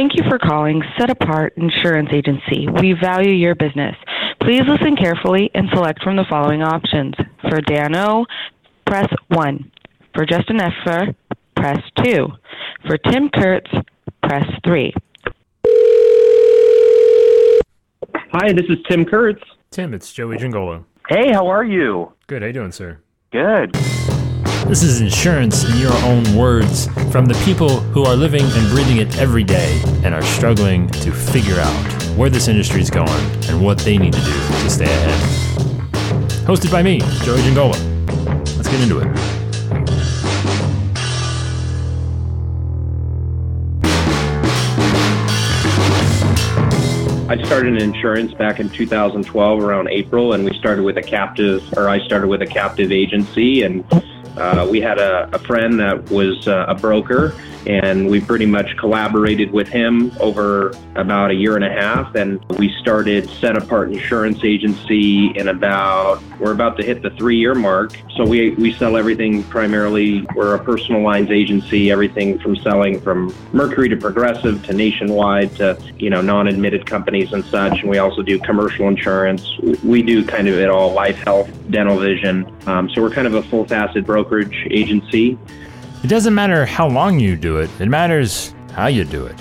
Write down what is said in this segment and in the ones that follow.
Thank you for calling Set Apart Insurance Agency. We value your business. Please listen carefully and select from the following options. For Dano, press 1. For Justin Effer, press 2. For Tim Kurtz, press 3. Hi, this is Tim Kurtz. Tim, it's Joey Giangola. Hey, how are you? Good, how you doing, sir? Good. This is insurance in your own words from the people who are living and breathing it every day and are struggling to figure out where this industry is going and what they need to do to stay ahead. Hosted by me, Joey Giangola. Let's get into it. I started in insurance back in 2012 around April, and we started with a captive, or I started with a captive agency, and uh, we had a, a friend that was uh, a broker, and we pretty much collaborated with him over about a year and a half, and we started Set Apart Insurance Agency in about we're about to hit the three year mark. So we we sell everything primarily. We're a personal lines agency, everything from selling from Mercury to Progressive to Nationwide to you know non-admitted companies and such, and we also do commercial insurance. We do kind of it all: life, health, dental, vision. Um, so we're kind of a full-faceted brokerage agency. It doesn't matter how long you do it, it matters how you do it.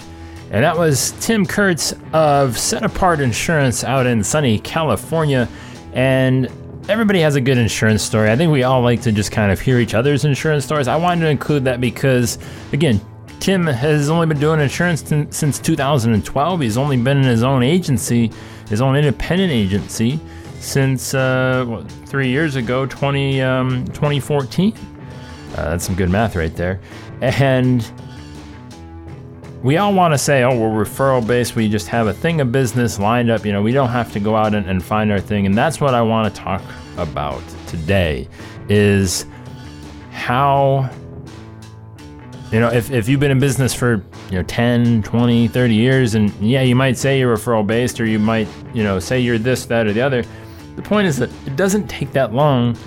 And that was Tim Kurtz of Set Apart Insurance out in sunny California. And everybody has a good insurance story. I think we all like to just kind of hear each other's insurance stories. I wanted to include that because, again, Tim has only been doing insurance t- since 2012. He's only been in his own agency, his own independent agency, since uh, what, three years ago, 20, um, 2014. Uh, that's some good math right there. And we all want to say, oh, we're referral based. We just have a thing of business lined up. You know, we don't have to go out and, and find our thing. And that's what I want to talk about today is how, you know, if, if you've been in business for, you know, 10, 20, 30 years, and yeah, you might say you're referral based or you might, you know, say you're this, that, or the other. The point is that it doesn't take that long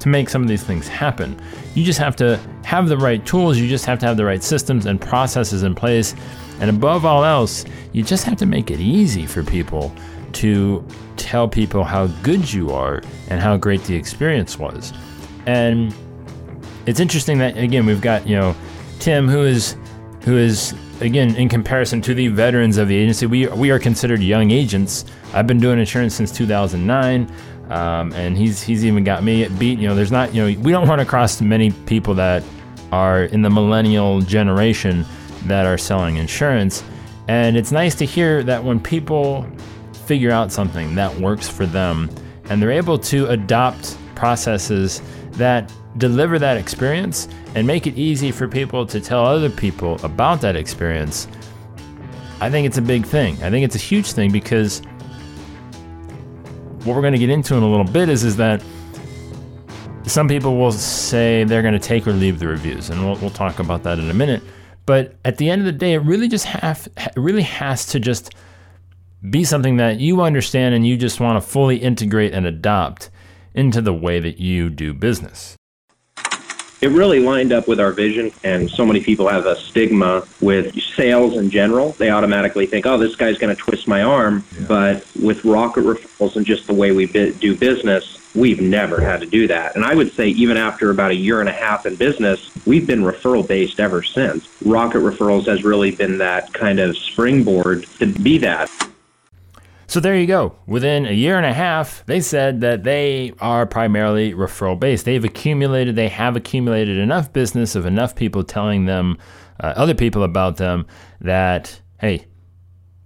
to make some of these things happen. You just have to have the right tools, you just have to have the right systems and processes in place. And above all else, you just have to make it easy for people to tell people how good you are and how great the experience was. And it's interesting that again we've got, you know, Tim who is who is again in comparison to the veterans of the agency, we we are considered young agents. I've been doing insurance since 2009. Um, and he's he's even got me beat. You know, there's not you know we don't run across many people that are in the millennial generation that are selling insurance, and it's nice to hear that when people figure out something that works for them, and they're able to adopt processes that deliver that experience and make it easy for people to tell other people about that experience. I think it's a big thing. I think it's a huge thing because what we're going to get into in a little bit is is that some people will say they're going to take or leave the reviews, and we'll, we'll talk about that in a minute. But at the end of the day, it really just have it really has to just be something that you understand and you just want to fully integrate and adopt into the way that you do business. It really lined up with our vision, and so many people have a stigma with sales in general. They automatically think, oh, this guy's going to twist my arm. Yeah. But with Rocket Referrals and just the way we do business, we've never had to do that. And I would say, even after about a year and a half in business, we've been referral based ever since. Rocket Referrals has really been that kind of springboard to be that. So there you go. Within a year and a half, they said that they are primarily referral based. They've accumulated, they have accumulated enough business of enough people telling them, uh, other people about them, that, hey,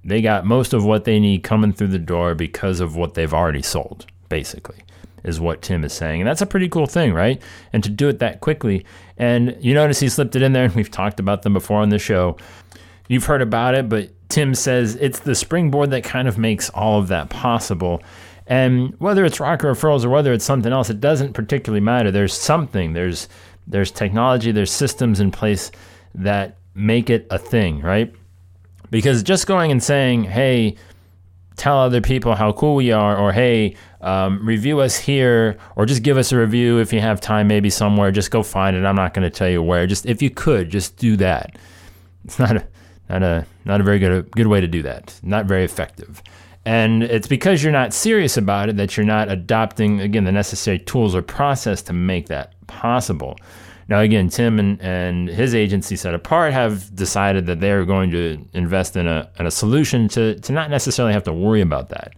they got most of what they need coming through the door because of what they've already sold, basically, is what Tim is saying. And that's a pretty cool thing, right? And to do it that quickly. And you notice he slipped it in there, and we've talked about them before on the show. You've heard about it, but Tim says it's the springboard that kind of makes all of that possible. And whether it's rocket referrals or whether it's something else, it doesn't particularly matter. There's something. There's there's technology. There's systems in place that make it a thing, right? Because just going and saying, "Hey, tell other people how cool we are," or "Hey, um, review us here," or just give us a review if you have time, maybe somewhere. Just go find it. I'm not going to tell you where. Just if you could, just do that. It's not a Not a not a very good good way to do that. Not very effective. And it's because you're not serious about it that you're not adopting again the necessary tools or process to make that possible. Now, again, Tim and, and his agency set apart have decided that they're going to invest in a, in a solution to, to not necessarily have to worry about that.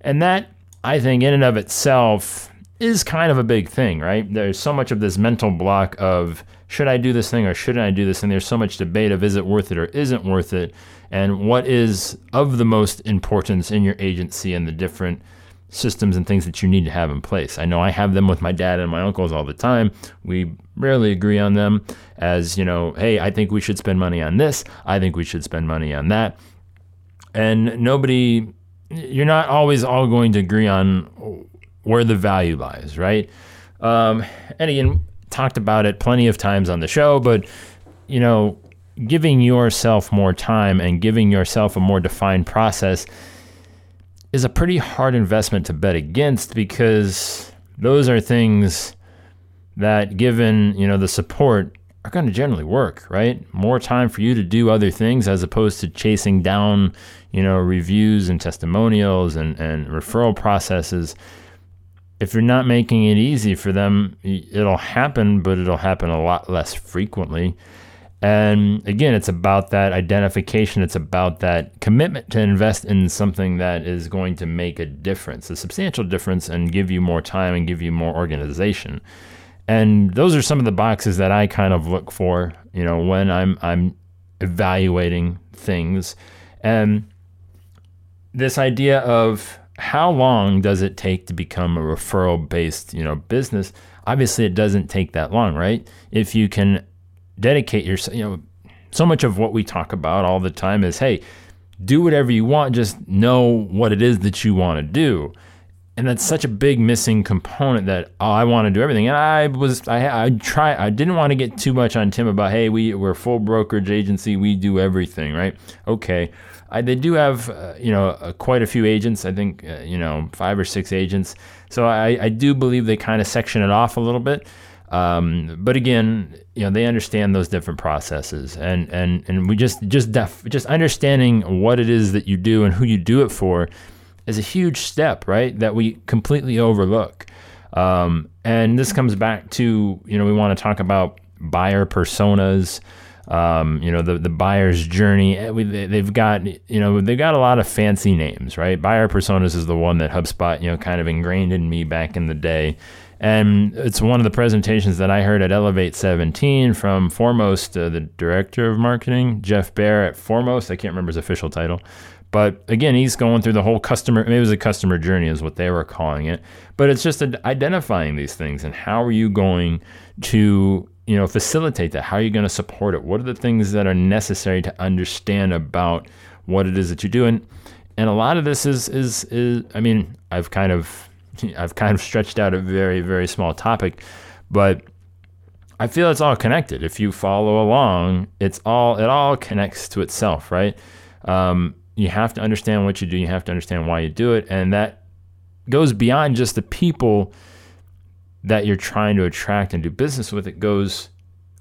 And that, I think, in and of itself is kind of a big thing, right? There's so much of this mental block of should I do this thing or shouldn't I do this? And there's so much debate of is it worth it or isn't worth it? And what is of the most importance in your agency and the different systems and things that you need to have in place. I know I have them with my dad and my uncles all the time. We rarely agree on them as, you know, hey, I think we should spend money on this. I think we should spend money on that. And nobody, you're not always all going to agree on where the value lies, right? Um, and again, talked about it plenty of times on the show, but, you know, giving yourself more time and giving yourself a more defined process is a pretty hard investment to bet against because those are things that given, you know, the support are going to generally work, right? More time for you to do other things as opposed to chasing down, you know, reviews and testimonials and, and referral processes. If you're not making it easy for them, it'll happen, but it'll happen a lot less frequently. And again, it's about that identification. It's about that commitment to invest in something that is going to make a difference, a substantial difference, and give you more time and give you more organization. And those are some of the boxes that I kind of look for, you know, when I'm I'm evaluating things. And this idea of how long does it take to become a referral based, you know, business? Obviously it doesn't take that long, right? If you can dedicate yourself. You know, so much of what we talk about all the time is, hey, do whatever you want. Just know what it is that you want to do. And that's such a big missing component that oh, I want to do everything. And I was I I try I didn't want to get too much on Tim about hey we we're full brokerage agency we do everything right? Okay. I, they do have uh, you know uh, quite a few agents I think uh, you know five or six agents. So I, I do believe they kind of section it off a little bit. Um, but again, you know, they understand those different processes, and and and we just just def, just understanding what it is that you do and who you do it for is a huge step, right? That we completely overlook. Um, and this comes back to you know we want to talk about buyer personas. Um, you know the the buyer's journey. Eh, they've got you know they've got a lot of fancy names, right? Buyer personas is the one that HubSpot you know kind of ingrained in me back in the day. And it's one of the presentations that I heard at Elevate 17 from Foremost, uh, the director of marketing, Jeff Bear at Foremost. I can't remember his official title. But again, he's going through the whole customer, it was a customer journey, is what they were calling it. But it's just identifying these things and how are you going to you know facilitate that how are you going to support it what are the things that are necessary to understand about what it is that you're doing and a lot of this is is is i mean i've kind of I've kind of stretched out a very, very small topic, but I feel it's all connected. If you follow along, it's all it all connects to itself, right? Um, you have to understand what you do. You have to understand why you do it, and that goes beyond just the people that you're trying to attract and do business with. It goes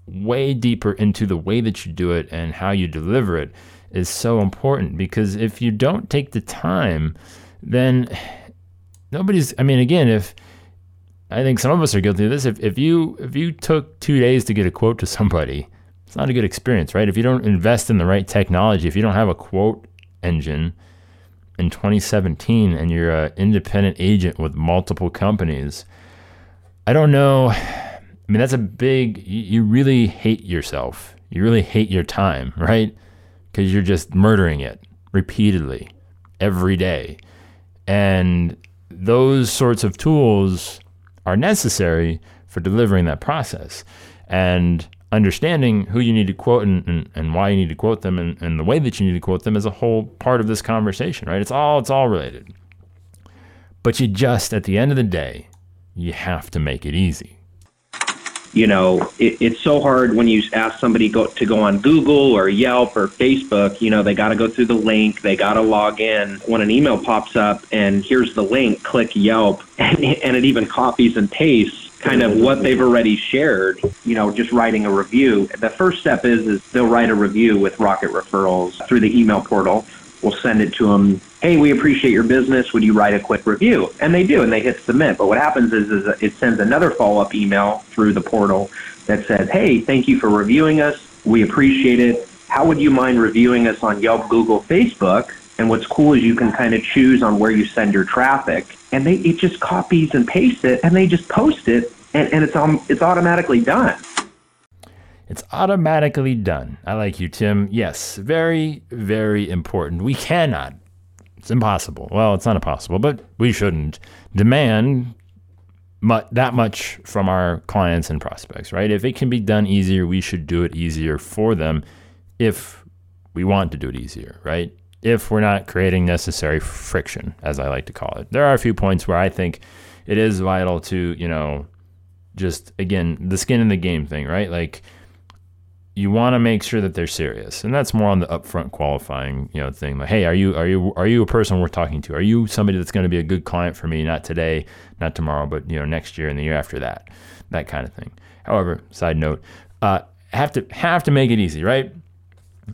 way deeper into the way that you do it and how you deliver it is so important because if you don't take the time, then nobody's i mean again if i think some of us are guilty of this. If, if you if you took two days to get a quote to somebody it's not a good experience right? If you don't invest in the right technology if you don't have a quote engine in 2017 and you're an independent agent with multiple companies i don't know. I mean that's a big you, really hate yourself. You really hate your time right? Because you're just murdering it repeatedly every day. And those sorts of tools are necessary for delivering that process. And understanding who you need to quote and, and, and why you need to quote them and, and the way that you need to quote them is a whole part of this conversation, right? It's all it's all related. But you just at the end of the day, you have to make it easy you know, it, it's so hard when you ask somebody go, to go on Google or Yelp or Facebook. You know, they got to go through the link, they got to log in. When an email pops up and here's the link, click Yelp, and, and it even copies and pastes kind of what they've already shared, you know, just writing a review. The first step is is they'll write a review with Rocket Referrals through the email portal. We'll send it to them. Hey, we appreciate your business. Would you write a quick review? And they do, and they hit submit. But what happens is, is it sends another follow up email through the portal that says, Hey, thank you for reviewing us. We appreciate it. How would you mind reviewing us on Yelp, Google, Facebook? And what's cool is you can kind of choose on where you send your traffic, and they it just copies and pastes it, and they just post it, and, and it's um, it's automatically done. It's automatically done. I like you, Tim. Yes, very, very important. We cannot, it's impossible. Well, it's not impossible, but we shouldn't demand mu- that much from our clients and prospects, right? If it can be done easier, we should do it easier for them if we want to do it easier, right? If we're not creating necessary friction, as I like to call it. There are a few points where I think it is vital to, you know, just again, the skin in the game thing, right? Like, you want to make sure that they're serious, and that's more on the upfront qualifying, you know, thing. Like, hey, are you are you are you a person worth talking to? Are you somebody that's going to be a good client for me? Not today, not tomorrow, but you know, next year and the year after that, that kind of thing. However, side note, uh, have to have to make it easy, right?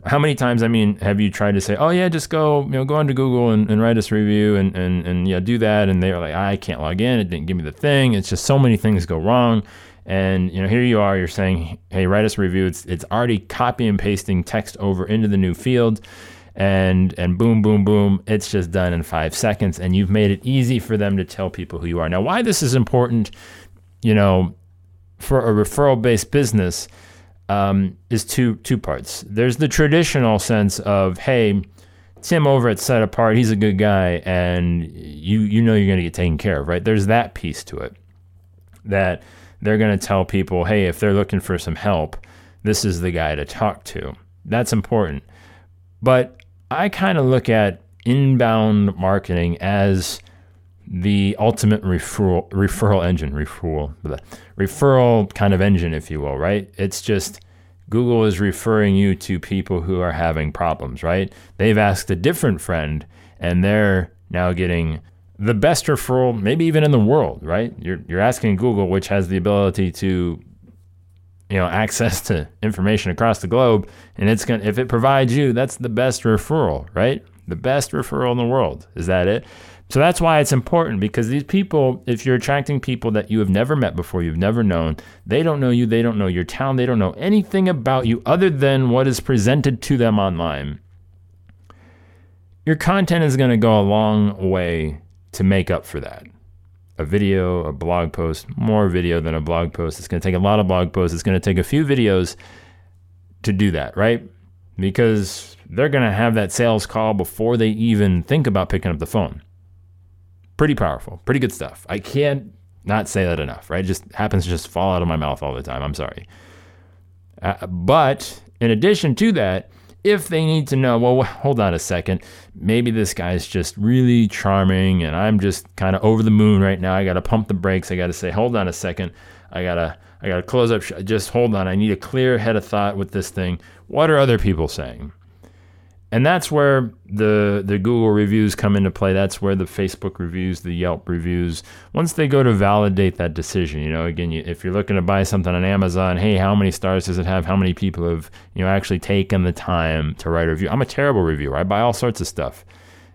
How many times, I mean, have you tried to say, oh yeah, just go, you know, go onto Google and, and write us a review and, and, and yeah, do that. And they're like, I can't log in. It didn't give me the thing. It's just so many things go wrong. And you know, here you are, you're saying, "Hey, write us a review." It's it's already copy and pasting text over into the new field, and and boom, boom, boom, it's just done in five seconds, and you've made it easy for them to tell people who you are. Now, why this is important, you know, for a referral-based business, um, is two two parts. There's the traditional sense of, "Hey." Tim over at Set Apart, he's a good guy, and you you know you're going to get taken care of, right? There's that piece to it. That they're going to tell people, hey, if they're looking for some help, this is the guy to talk to. That's important. But I kind of look at inbound marketing as the ultimate referral referral engine, referral, referral kind of engine, if you will, right? It's just Google is referring you to people who are having problems, right? They've asked a different friend and they're now getting the best referral, maybe even in the world, right? You're you're asking Google, which has the ability to, you know, access to information across the globe, and it's gonna if it provides you, that's the best referral, right? The best referral in the world. Is that it? So that's why it's important because these people, if you're attracting people that you have never met before, you've never known, they don't know you, they don't know your town, they don't know anything about you other than what is presented to them online. Your content is going to go a long way to make up for that. A video, a blog post, more video than a blog post. It's going to take a lot of blog posts. It's going to take a few videos to do that, right? Because they're going to have that sales call before they even think about picking up the phone. Pretty powerful, pretty good stuff. I can't not say that enough, right? It just happens to just fall out of my mouth all the time. I'm sorry. Uh, but in addition to that, if they need to know, well, hold on a second, maybe this guy's just really charming and I'm just kind of over the moon right now. I got to pump the brakes. I got to say, hold on a second. I got to I got to close up. Just hold on. I need a clear head of thought with this thing. What are other people saying? And that's where the the Google reviews come into play. That's where the Facebook reviews, the Yelp reviews, once they go to validate that decision, you know, again, you, if you're looking to buy something on Amazon, hey, how many stars does it have? How many people have you know actually taken the time to write a review? I'm a terrible reviewer. I buy all sorts of stuff,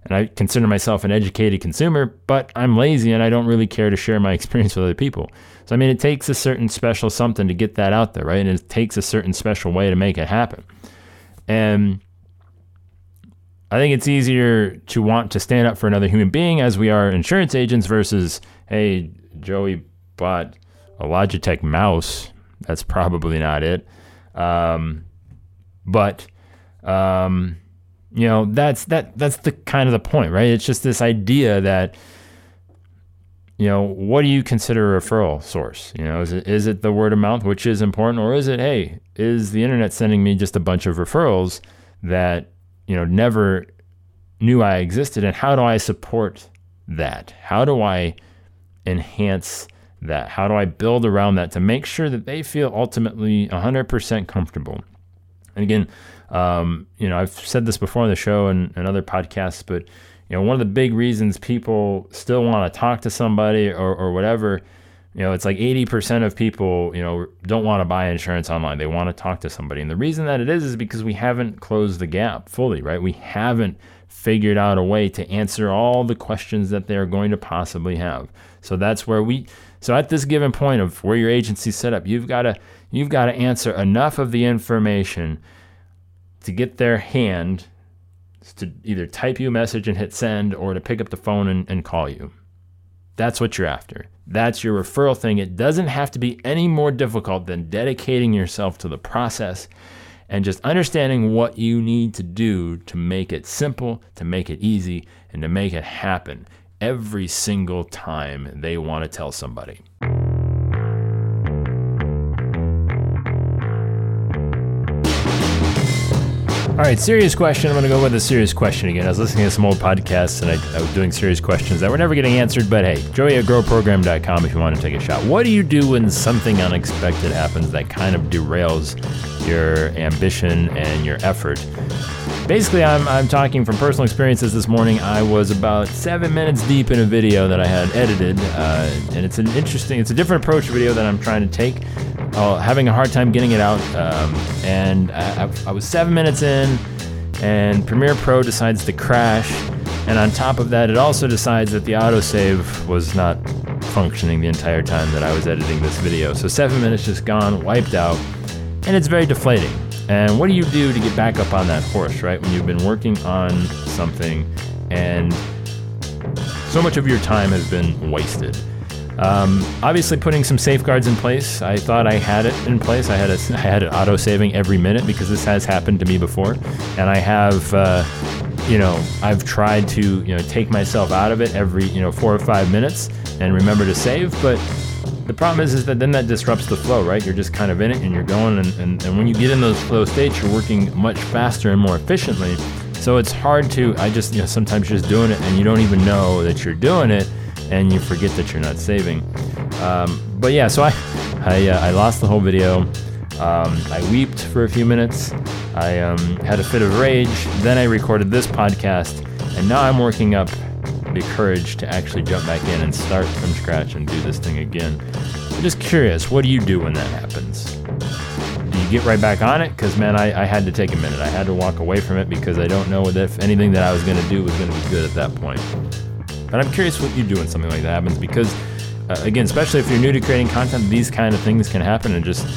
and I consider myself an educated consumer, but I'm lazy and I don't really care to share my experience with other people. So I mean, it takes a certain special something to get that out there, right? And it takes a certain special way to make it happen, and I think it's easier to want to stand up for another human being as we are insurance agents versus, hey, Joey bought a Logitech mouse. That's probably not it. Um, but, um, you know, that's that that's the kind of the point, right? It's just this idea that, you know, what do you consider a referral source? You know, is it is it the word of mouth, which is important, or is it, hey, is the internet sending me just a bunch of referrals that you know, never knew I existed. And how do I support that? How do I enhance that? How do I build around that to make sure that they feel ultimately 100% comfortable? And again, um, you know, I've said this before on the show and, and other podcasts, but you know, one of the big reasons people still want to talk to somebody or, or whatever, You know, it's like 80% of people, you know, don't want to buy insurance online. They want to talk to somebody. And the reason that it is is because we haven't closed the gap fully, right? We haven't figured out a way to answer all the questions that they're going to possibly have. So that's where we so at this given point of where your agency's set up, you've got to you've got to answer enough of the information to get their hand to either type you a message and hit send or to pick up the phone and, and call you. That's what you're after. That's your referral thing. It doesn't have to be any more difficult than dedicating yourself to the process and just understanding what you need to do to make it simple, to make it easy, and to make it happen every single time they want to tell somebody. All right, serious question. I'm going to go with a serious question again. I was listening to some old podcasts and I, I, was doing serious questions that were never getting answered, but hey, joey at growprogram.com if you want to take a shot. What do you do when something unexpected happens that kind of derails your ambition and your effort? Basically, I'm, I'm talking from personal experiences this morning. I was about seven minutes deep in a video that I had edited, uh, and it's an interesting, it's a different approach video that I'm trying to take uh, having a hard time getting it out. Um, and I, I, was seven minutes in, and Premiere Pro decides to crash. And on top of that, it also decides that the autosave was not functioning the entire time that I was editing this video. So seven minutes just gone, wiped out, and it's very deflating. And what do you do to get back up on that horse, right? When you've been working on something and so much of your time has been wasted. Um, obviously, putting some safeguards in place. I thought I had it in place. I had a, I had it auto saving every minute because this has happened to me before, and I have, uh, you know, I've tried to you know take myself out of it every you know four or five minutes and remember to save. But the problem is, is that then that disrupts the flow, right? You're just kind of in it and you're going, and, and, and when you get in those flow states, you're working much faster and more efficiently. So it's hard to. I just you know sometimes you're just doing it and you don't even know that you're doing it and you forget that you're not saving. Um, but yeah, so I I, uh, I lost the whole video. Um, I wept for a few minutes. I um, had a fit of rage. Then I recorded this podcast, and now I'm working up the courage to actually jump back in and start from scratch and do this thing again. I'm just curious, what do you do when that happens? Do you get right back on it? Because man, I, I had to take a minute. I had to walk away from it because I don't know if anything that I was going to do was going to be good at that point. But I'm curious what you do when something like that happens because, uh, again, especially if you're new to creating content, these kind of things can happen and just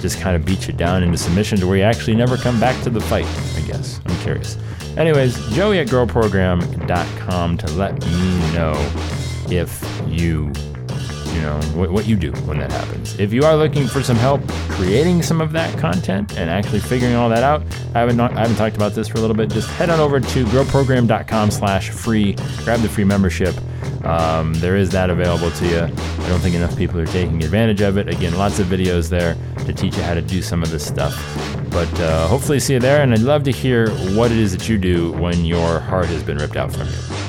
just kind of beat you down into submission to where you actually never come back to the fight. I guess I'm curious. Anyways, Joey at growprogram.com to let me know if you you know what, what you do when that happens. If you are looking for some help creating some of that content and actually figuring all that out, I haven't I haven't talked about this for a little bit. Just head on over to growprogram.com slash free, Grab the free membership. Um, there is that available to you. I don't think enough people are taking advantage of it. Again, lots of videos there to teach you how to do some of this stuff. But uh, hopefully, see you there. And I'd love to hear what it is that you do when your heart has been ripped out from you.